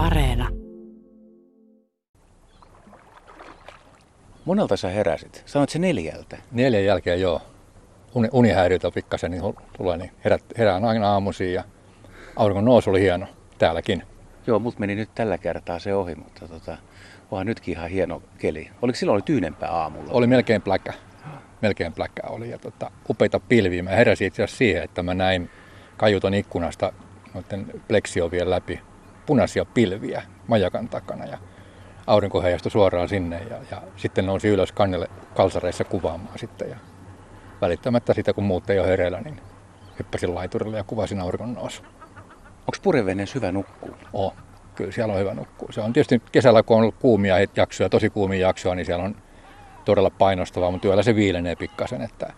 Areena. Monelta sä heräsit? Sanoit se neljältä. Neljän jälkeen joo. Uni, unihäiriötä pikkasen niin tulee, niin herät, herään aina aamuisin ja auringon nousu oli hieno täälläkin. Joo, mut meni nyt tällä kertaa se ohi, mutta tota, onhan nytkin ihan hieno keli. Oliko silloin oli tyynempää aamulla? Oli melkein pläkkä. Melkein pläkkä oli ja tota, upeita pilviä. Mä heräsin itse asiassa siihen, että mä näin kajuton ikkunasta noiden pleksiovien läpi punaisia pilviä majakan takana ja aurinko heijastui suoraan sinne ja, ja sitten nousi ylös kannelle kalsareissa kuvaamaan sitten ja välittämättä sitä kun muut ei ole hereillä, niin hyppäsin laiturille ja kuvasin auringon nousu. Onko purjeveneessä hyvä nukkua? Oh, kyllä siellä on hyvä nukkua. Se on tietysti kesällä, kun on ollut kuumia jaksoja, tosi kuumia jaksoja, niin siellä on todella painostavaa, mutta työllä se viilenee pikkasen, että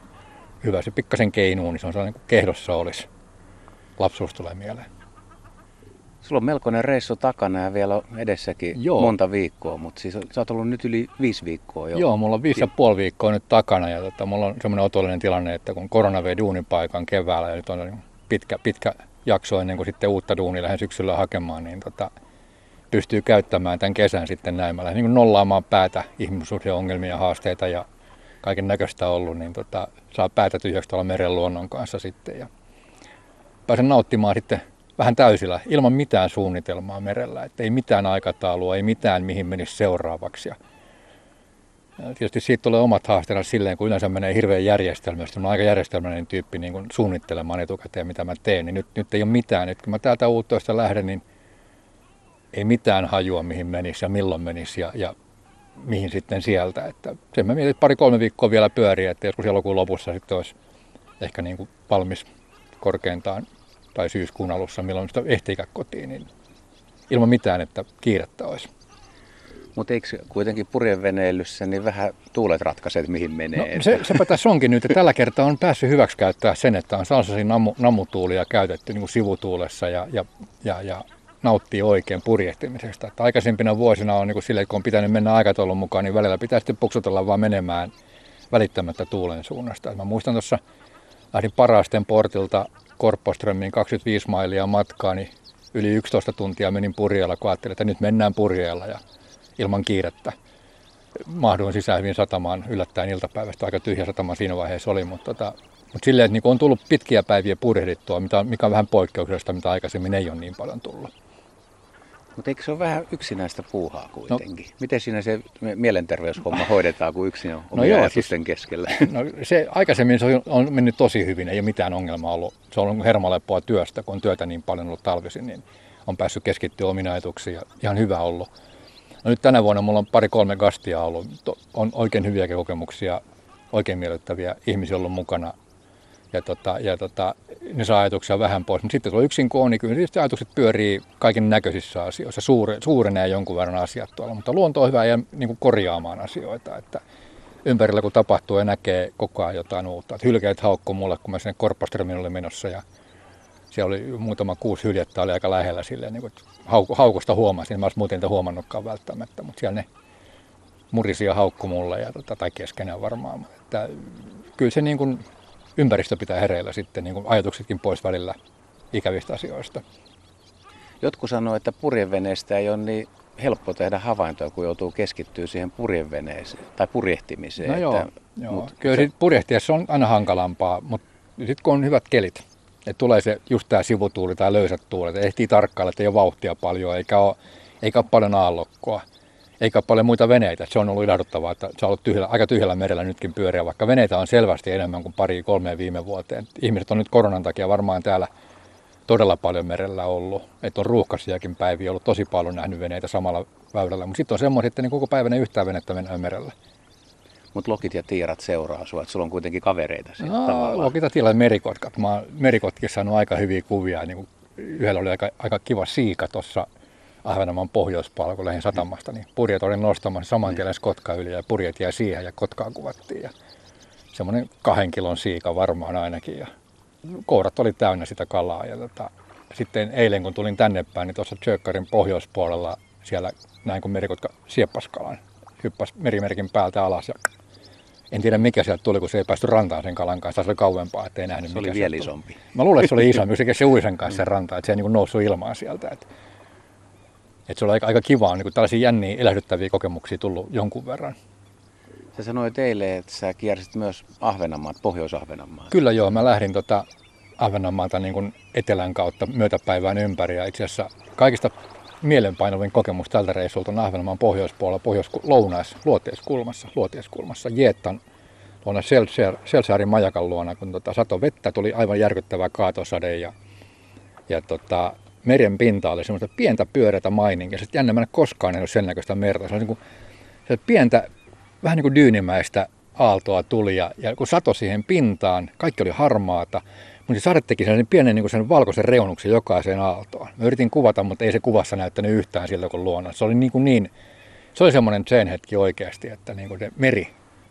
hyvä se pikkasen keinuu, niin se on sellainen kuin kehdossa olisi. Lapsuus tulee mieleen. Sulla on melkoinen reissu takana ja vielä edessäkin Joo. monta viikkoa, mutta siis sä oot ollut nyt yli viisi viikkoa jo. Joo, mulla on viisi ja puoli viikkoa nyt takana ja tota, mulla on semmoinen otollinen tilanne, että kun korona vei duunipaikan keväällä ja nyt on niin pitkä, pitkä jakso ennen kuin sitten uutta duunia lähden syksyllä hakemaan, niin tota, pystyy käyttämään tämän kesän sitten näin. Mä lähden niin nollaamaan päätä ihmissuhdeongelmia ja haasteita ja kaiken näköistä ollut, niin tota, saa päätä tyhjäksi tuolla meren luonnon kanssa sitten. Ja pääsen nauttimaan sitten vähän täysillä, ilman mitään suunnitelmaa merellä. Että ei mitään aikataulua, ei mitään mihin menisi seuraavaksi. Ja tietysti siitä tulee omat haasteena silleen, kun yleensä menee hirveän järjestelmästä. Mä olen aika järjestelmällinen tyyppi niin kuin suunnittelemaan etukäteen, mitä mä teen. Niin nyt, nyt ei ole mitään. Nyt kun mä täältä uuttoista lähden, niin ei mitään hajua, mihin menisi ja milloin menisi ja, ja mihin sitten sieltä. Että sen mä mietin, pari-kolme viikkoa vielä pyörii, että joskus elokuun lopussa sitten olisi ehkä niin kuin valmis korkeintaan tai syyskuun alussa, milloin sitä ehtiikään kotiin, niin ilman mitään, että kiirettä olisi. Mutta eikö kuitenkin purjeveneilyssä niin vähän tuulet ratkaiset mihin menee? No, se, sepä tässä onkin nyt, että tällä kertaa on päässyt hyväksi käyttää sen, että on sellaisia namu, namutuulia käytetty niin kuin sivutuulessa ja, ja, ja, ja nauttii oikein purjehtimisesta. Että aikaisempina vuosina on niin kuin sille, että kun on pitänyt mennä aikataulun mukaan, niin välillä pitää sitten puksutella vaan menemään välittämättä tuulen suunnasta. Et mä muistan tuossa, lähdin Parasten portilta Korpoströmmiin 25 mailia matkaa, niin yli 11 tuntia menin purjeella, kun ajattelin, että nyt mennään purjeella ja ilman kiirettä. Mahduin sisään hyvin satamaan yllättäen iltapäivästä. Aika tyhjä satama siinä vaiheessa oli, mutta, tota, mutta silleen, että niin on tullut pitkiä päiviä purjehdittua, mikä on vähän poikkeuksellista, mitä aikaisemmin ei ole niin paljon tullut. Mutta eikö se ole vähän yksinäistä puuhaa kuitenkin? No, Miten siinä se mielenterveyshomma hoidetaan, kun yksin on No joo, ajatusten keskellä? No, se, aikaisemmin se on- on mennyt tosi hyvin, ei ole mitään ongelmaa ollut. Se on ollut hermolepoa työstä, kun on työtä niin paljon ollut talvisin, niin on päässyt keskittyä omiin ajatuksiin ja ihan hyvä ollut. No nyt tänä vuonna mulla on pari-kolme gastia ollut. On oikein hyviä kokemuksia, oikein miellyttäviä ihmisiä ollut mukana. Ja, tota, ja tota, ne saa ajatuksia vähän pois. Mutta sitten tuolla yksin kun on, niin kyllä ajatukset pyörii kaiken näköisissä asioissa. Suure, suurenee jonkun verran asiat tuolla. Mutta luonto on hyvä ja niin kuin korjaamaan asioita. Että ympärillä kun tapahtuu ja näkee koko ajan jotain uutta. Et hylkeet haukkuu mulle, kun mä sinne Korpoströmiin olin menossa ja siellä oli muutama kuusi hyljettä oli aika lähellä silleen, niin kuin, että hau- haukosta huomasin, mä olisin muuten niitä huomannutkaan välttämättä, mutta siellä ne murisi ja haukku mulle ja, tota, tai keskenään varmaan. Että, kyllä se niin kuin, ympäristö pitää hereillä sitten, niin kuin ajatuksetkin pois välillä ikävistä asioista. Jotkut sanoo, että purjeveneestä ei ole niin helppo tehdä havaintoa, kun joutuu keskittyä siihen purjeveneeseen tai purjehtimiseen. No joo, että, joo. mut kyllä se- purjehtiessa on aina hankalampaa, mutta sitten kun on hyvät kelit, että tulee se just tämä sivutuuli tai löysät tuulet, ehtii tarkkailla, että ei ole vauhtia paljon, eikä ole, eikä ole paljon aallokkoa, eikä ole paljon muita veneitä. Se on ollut ilahduttavaa, että se on ollut tyhjällä, aika tyhjällä merellä nytkin pyöriä, vaikka veneitä on selvästi enemmän kuin pari kolmeen viime vuoteen. Ihmiset on nyt koronan takia varmaan täällä todella paljon merellä ollut. Että on ruuhkaisiakin päiviä ollut tosi paljon nähnyt veneitä samalla väylällä. Mutta sitten on semmoisia, että niin koko päivänä yhtään venettä mennään merellä. Mut lokit ja tiirat seuraa sua, että sulla on kuitenkin kavereita siellä No, tavallaan. Lokita tilaa merikotkat. Mä oon merikotkin saanut aika hyviä kuvia. Niin yhdellä oli aika, aika kiva siika tuossa Ahvenanmaan pohjoispuolella, kun lähdin satamasta. Niin purjet olin nostamassa saman tien kotka yli ja purjet jäi siihen ja kotkaa kuvattiin. Ja semmoinen kahden kilon siika varmaan ainakin. Ja kourat oli täynnä sitä kalaa. Ja tota, sitten eilen kun tulin tänne päin, niin tuossa Tjökkarin pohjoispuolella siellä näin kun merikotka sieppaskalan. Hyppäsi merimerkin päältä alas ja en tiedä mikä sieltä tuli, kun se ei päästy rantaan sen kalan kanssa. Se oli kauempaa, ettei nähnyt Se oli mikä vielä sieltä tuli. isompi. Mä luulen, että se oli isompi, se se ui sen kanssa sen rantaan, että se ei niin noussut ilmaan sieltä. Että Et se oli aika, aika kivaa, niin tällaisia jänniä elähdyttäviä kokemuksia tullut jonkun verran. Sä sanoit eilen, että sä kiersit myös Ahvenanmaat, Pohjois-Ahvenanmaat. Kyllä joo, mä lähdin tota Ahvenanmaalta niin kuin etelän kautta myötäpäivään ympäri ja itse asiassa kaikista mielenpainuvin kokemus tältä reissulta on Ahvenanmaan pohjoispuolella, pohjois-lounais, luoteiskulmassa, luoteiskulmassa, Jeettan tuonne Selsaarin majakan luona, kun tota, sato vettä, tuli aivan järkyttävä kaatosade ja, ja tota, meren pinta oli semmoista pientä pyöreätä maininkia. Sitten jännä, mä en koskaan nähnyt sen näköistä merta. Se oli niin kuin, se pientä, vähän niin kuin dyynimäistä aaltoa tuli ja, ja kun sato siihen pintaan, kaikki oli harmaata, mutta se sade teki sen pienen niin sen valkoisen reunuksen jokaiseen aaltoon. Mä yritin kuvata, mutta ei se kuvassa näyttänyt yhtään siltä kuin luonnossa. Se oli niin, kuin niin se oli semmoinen sen hetki oikeasti, että niin kuin se meri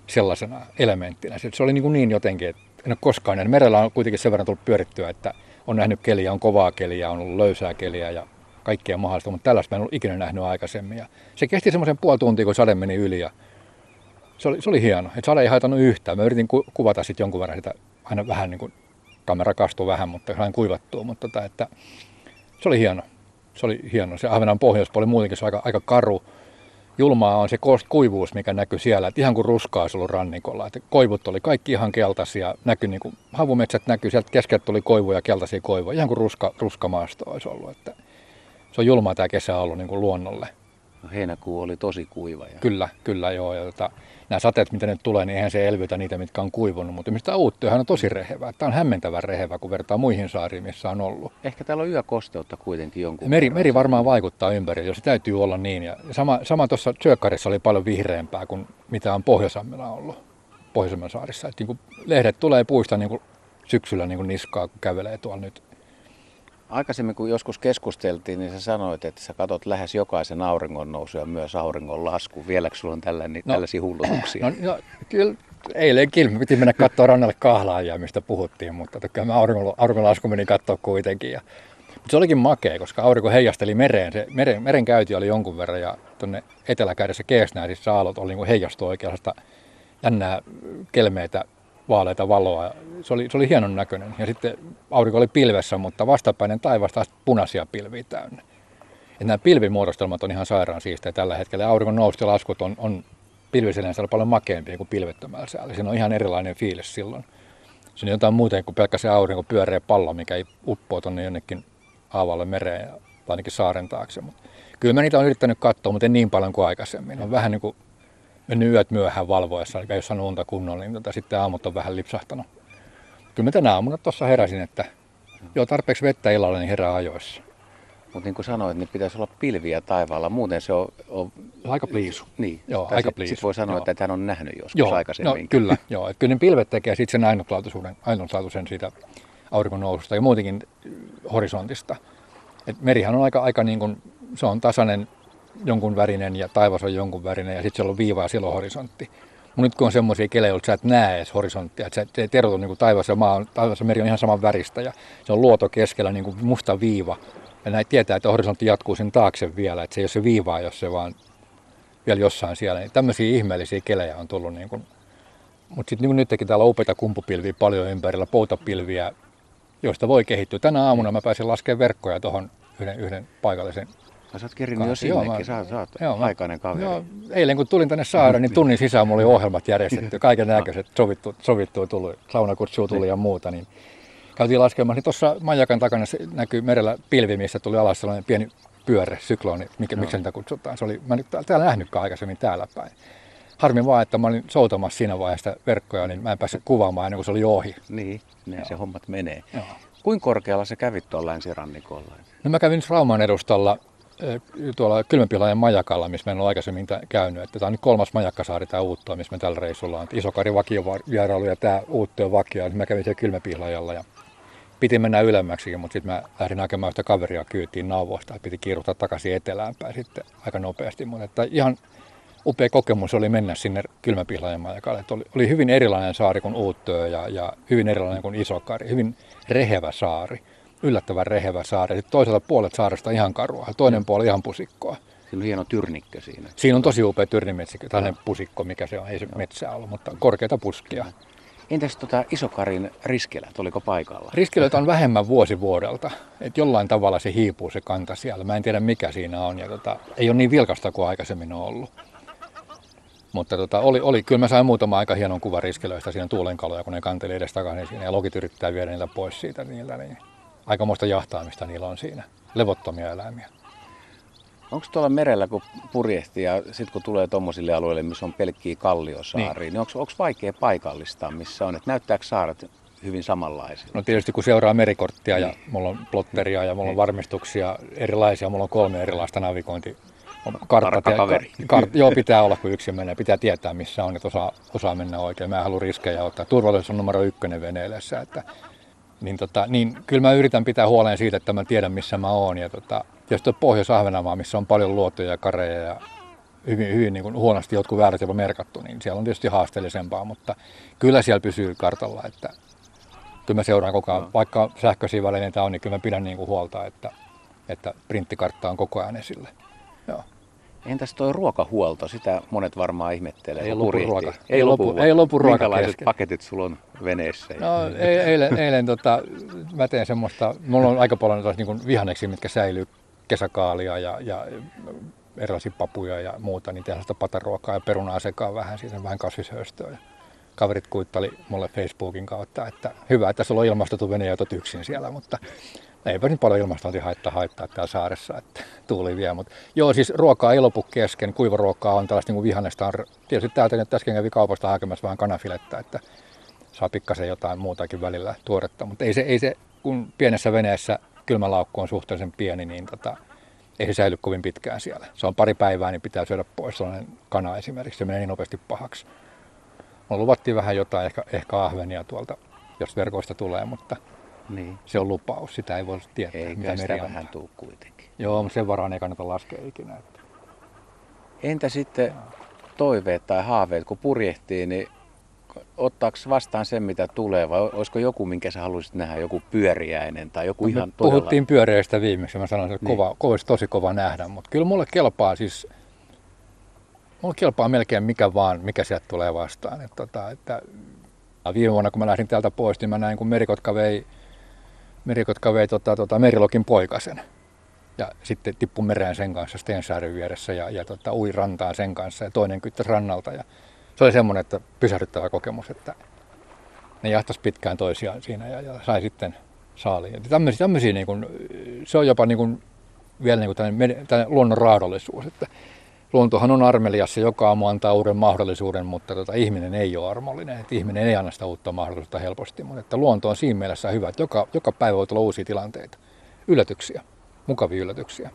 sellaisena elementtinä. Se oli niin, kuin niin jotenkin, että en ole koskaan nähnyt. Merellä on kuitenkin sen verran tullut pyörittyä, että on nähnyt keliä, on kovaa keliä, on ollut löysää keliä ja kaikkea mahdollista, mutta tällaista mä en ollut ikinä nähnyt aikaisemmin. Ja se kesti semmoisen puoli tuntia, kun sade meni yli ja se oli, se oli hieno. Että sade ei haitannut yhtään. Mä yritin ku, kuvata sitten jonkun verran sitä aina vähän niin kuin kamera kastui vähän, mutta sain kuivattua, mutta tota, että se oli hieno. Se oli hieno. Se Ahvenan pohjoispuoli muutenkin se on aika, aika karu. Julmaa on se kuivuus, mikä näkyy siellä, että ihan kuin ruskaa olisi ollut rannikolla. Että koivut oli kaikki ihan keltaisia, näkyi niin kuin, havumetsät näkyy, sieltä keskeltä tuli koivuja, keltaisia koivuja, ihan kuin ruska, ruskamaasto olisi ollut. Että se on julmaa tämä kesä ollut niin kuin luonnolle. No, heinäkuu oli tosi kuiva. Ja... Kyllä, kyllä joo. Ja tota, nämä sateet, mitä nyt tulee, niin eihän se elvytä niitä, mitkä on kuivunut. Mutta mistä uuttyöhän on tosi rehevä. Tämä on hämmentävän rehevä, kun vertaa muihin saariin, missä on ollut. Ehkä täällä on yökosteutta kuitenkin jonkun Meri, meri varmaan vaikuttaa ympärille, jos se täytyy olla niin. Ja sama, sama tuossa Syökkarissa oli paljon vihreämpää kuin mitä on Pohjoisammilla ollut. Pohjoisamman saarissa. Et niin lehdet tulee puista niin kuin syksyllä niin kuin niskaa, kun kävelee tuolla nyt Aikaisemmin kun joskus keskusteltiin, niin sä sanoit, että sä katot lähes jokaisen auringon nousu ja myös auringon lasku. Vieläkö sulla on tällainen, no, tällaisia hullutuksia? No, no kyllä eilenkin piti mennä katsoa rannalle kahlaajia, mistä puhuttiin, mutta kyllä mä auringon, auringonlasku meni katsoa kuitenkin. Ja, mutta se olikin makea, koska aurinko heijasteli mereen. Se meren, meren käyti oli jonkun verran ja tuonne eteläkäydessä keesnäisissä aallot oli niin heijastu oikeastaan jännää kelmeitä vaaleita valoa. Se oli, se oli hienon näköinen. Ja sitten aurinko oli pilvessä, mutta vastapäinen taivas taas punaisia pilviä täynnä. Ja nämä pilvimuodostelmat on ihan sairaan siistejä tällä hetkellä. Auringon nousta laskut on, on pilvisellä paljon makeampia kuin pilvettömällä säällä. Siinä on ihan erilainen fiilis silloin. Se on jotain muuta kuin pelkkä se aurinko pyöreä pallo, mikä ei uppoa tuonne jonnekin aavalle mereen tai ainakin saaren taakse. Mutta kyllä mä niitä on yrittänyt katsoa, mutta en niin paljon kuin aikaisemmin. On vähän niin kuin mennyt yöt myöhään valvoessa, eli jos saanut unta kunnolla, niin tota, sitten aamut on vähän lipsahtanut. Kyllä mä tänä aamuna tuossa heräsin, että joo tarpeeksi vettä illalla, niin herää ajoissa. Mutta niin kuin sanoit, niin pitäisi olla pilviä taivaalla, muuten se on... on... Aika pliisu. Niin, joo, aika pliisu. Sitten voi sanoa, joo. että hän on nähnyt joskus joo, aikaisemmin. No, kyllä, joo. Että kyllä ne pilvet tekee sitten sen ainutlaatuisen, ainutlaatuisen siitä aurinkonoususta ja muutenkin horisontista. Et merihän on aika, aika niin kuin, se on tasainen jonkun värinen ja taivas on jonkun värinen ja sitten siellä on viiva ja siellä on horisontti. Mutta nyt kun on semmoisia kelejä, että sä et näe edes horisonttia, että sä et erotu niin taivas ja maa, taivas ja meri on ihan saman väristä ja se on luoto keskellä niin kuin musta viiva. Ja näin tietää, että horisontti jatkuu sen taakse vielä, että se ei ole se viivaa, jos se vaan vielä jossain siellä. Niin tämmöisiä ihmeellisiä kelejä on tullut. Niin kuin. Mutta sitten niin nytkin täällä on upeita kumpupilviä paljon ympärillä, poutapilviä, joista voi kehittyä. Tänä aamuna mä pääsin laskemaan verkkoja tuohon yhden, yhden paikallisen Mä sä oot kerinyt jo sinnekin, sä, sä oot joo, aikainen kaveri. Joo, eilen kun tulin tänne saareen, niin tunnin sisään mulla oli ohjelmat järjestetty, kaiken näköiset sovittu, sovittu tuli, saunakutsua tuli ja muuta. Niin käytiin laskemaan, niin tuossa majakan takana näkyy merellä pilvi, missä tuli alas sellainen pieni pyörre, sykloni, mikä, miksi sitä kutsutaan. Se oli, mä en täällä nähnytkään aikaisemmin täällä päin. Harmi vaan, että mä olin soutamassa siinä vaiheessa verkkoja, niin mä en päässyt kuvaamaan ennen kuin se oli ohi. Niin, niin se hommat menee. Joo. Kuinka korkealla se kävit tuolla länsirannikolla? No mä kävin Rauman edustalla tuolla Kylmänpihlajan majakalla, missä me en ole aikaisemmin käynyt. Että tämä on nyt kolmas majakkasaari tämä Uuttoa, missä me tällä reissulla on. Isokari vakiovierailu ja tämä Uutto on vakio. Mä kävin siellä Kylmänpihlajalla ja piti mennä ylemmäksikin, mutta sitten mä lähdin hakemaan yhtä kaveria kyytiin nauvoista. Piti kiiruhtaa takaisin etelään päin sitten aika nopeasti. Mutta että ihan upea kokemus oli mennä sinne Kylmäpihlajan majakalle. Oli, oli hyvin erilainen saari kuin Uuttöö ja, ja hyvin erilainen kuin Isokari. Hyvin rehevä saari yllättävän rehevä saari. Sitten toisella puolet saaresta ihan karua, toinen puoli ihan pusikkoa. Siinä on hieno tyrnikkö siinä. Siinä on tosi upea tyrnimetsikö, tällainen pusikko, mikä se on, ei se metsää ollut, mutta korkeita puskia. Entäs tota Isokarin riskelät, oliko paikalla? Riskelöitä on vähemmän vuosi vuodelta. Et jollain tavalla se hiipuu se kanta siellä. Mä en tiedä mikä siinä on. Ja tota, ei ole niin vilkasta kuin aikaisemmin on ollut. Mutta tota, oli, oli, kyllä mä sain muutama aika hienon kuva riskelöistä siinä tuulenkaloja, kun ne kanteli edes takaisin siinä. Ja logit yrittää viedä niitä pois siitä niiltä. Niin aikamoista jahtaamista niillä on siinä. Levottomia eläimiä. Onko tuolla merellä, kun purjehtii ja sitten kun tulee tuommoisille alueille, missä on pelkkiä kalliosaaria, niin, niin onko vaikea paikallistaa, missä on? Et näyttääkö saaret hyvin samanlaisia? No tietysti kun seuraa merikorttia ja mulla on plotteria ja mulla on niin. varmistuksia erilaisia, mulla on kolme erilaista navigointi kartta, kaveri. Kart, joo, pitää olla, kun yksi menee. Pitää tietää, missä on, että osaa, osaa mennä oikein. Mä en halua riskejä ottaa. Turvallisuus on numero ykkönen veneillessä. Että, niin, tota, niin kyllä mä yritän pitää huolen siitä, että mä tiedän, missä mä oon. Ja tota, tietysti Pohjois-Ahvenanmaa, missä on paljon luottoja ja kareja ja hyvin, hyvin niin kuin huonosti jotkut väärät jopa merkattu, niin siellä on tietysti haasteellisempaa, mutta kyllä siellä pysyy kartalla, että kyllä mä seuraan koko ajan, no. vaikka sähköisiä välineitä on, niin kyllä mä pidän niin kuin huolta, että, että printtikartta on koko ajan esille. Joo. Entäs tuo ruokahuolto? Sitä monet varmaan ihmettelee. Ei lopu ruoka. Ei, ei lopu, ei lopu ruoka Minkälaiset kesken. paketit sulla on veneessä? No eilen, eilen tota, mä teen semmoista, mulla on aika paljon niin vihanneksi, mitkä säilyy kesäkaalia ja, ja erilaisia papuja ja muuta, niin tehdään sitä pataruokaa ja perunaa sekaan vähän, siitä vähän kasvishöstöä. Kaverit kuittali mulle Facebookin kautta, että hyvä, että sulla on ilmastotu vene ja yksin siellä, mutta eipä niin paljon ilmastointi haittaa haittaa täällä saaressa, että tuuli vie. Mutta joo, siis ruokaa ei lopu kesken, kuivaruokaa on tällaista niin vihannesta. On, tietysti täältä että äsken kävi kaupasta hakemassa vähän kanafiletta, että saa pikkasen jotain muutakin välillä tuoretta, mutta ei se, ei se kun pienessä veneessä kylmälaukku on suhteellisen pieni, niin tota, ei se säily kovin pitkään siellä. Se on pari päivää, niin pitää syödä pois sellainen kana esimerkiksi. Se menee niin nopeasti pahaksi. On luvattiin vähän jotain, ehkä, ehkä ahvenia tuolta, jos verkoista tulee, mutta niin. se on lupaus. Sitä ei voi tietää, Eikä mitä sitä vähän tuu kuitenkin. Joo, mutta sen varaan ei kannata laskea ikinä. Että. Entä sitten toiveet tai haaveet, kun purjehtii, niin ottaako vastaan sen, mitä tulee, vai olisiko joku, minkä sä haluaisit nähdä, joku pyöriäinen tai joku no, ihan todella... Puhuttiin pyöreistä viimeksi, mä sanoin, että niin. kova, olisi tosi kova nähdä, mutta kyllä mulle kelpaa siis, mulle kelpaa melkein mikä vaan, mikä sieltä tulee vastaan. Että, tota, että, että viime vuonna, kun mä lähdin täältä pois, niin mä näin, kun merikotka vei, merikotka vei tota, tota, merilokin poikasen. Ja sitten tippui mereen sen kanssa Stensäärin vieressä ja, ja tota, ui rantaan sen kanssa ja toinen kyttäisi rannalta. Ja se oli semmoinen, että pysähdyttävä kokemus, että ne jahtas pitkään toisiaan siinä ja, ja sai sitten saaliin. Tämmöisiä, tämmöisiä niin kuin, se on jopa niin kuin, vielä niin kuin tämmöinen, tämmöinen luonnon raadollisuus, että luontohan on armeliassa, joka aamu antaa uuden mahdollisuuden, mutta tota, ihminen ei ole armollinen. Että ihminen ei anna sitä uutta mahdollisuutta helposti, mutta että luonto on siinä mielessä hyvä, että joka, joka päivä voi tulla uusia tilanteita, yllätyksiä, mukavia yllätyksiä.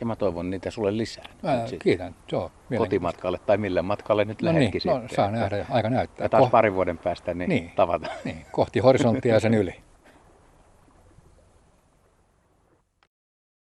Ja mä toivon niitä sulle lisää. Mä kiitän, joo. Kotimatkalle tai millä matkalle nyt no lähdetkin niin, no, saa nähdä, aika näyttää. Ja taas parin vuoden päästä niin, niin tavataan. Niin, kohti horisonttia ja sen yli.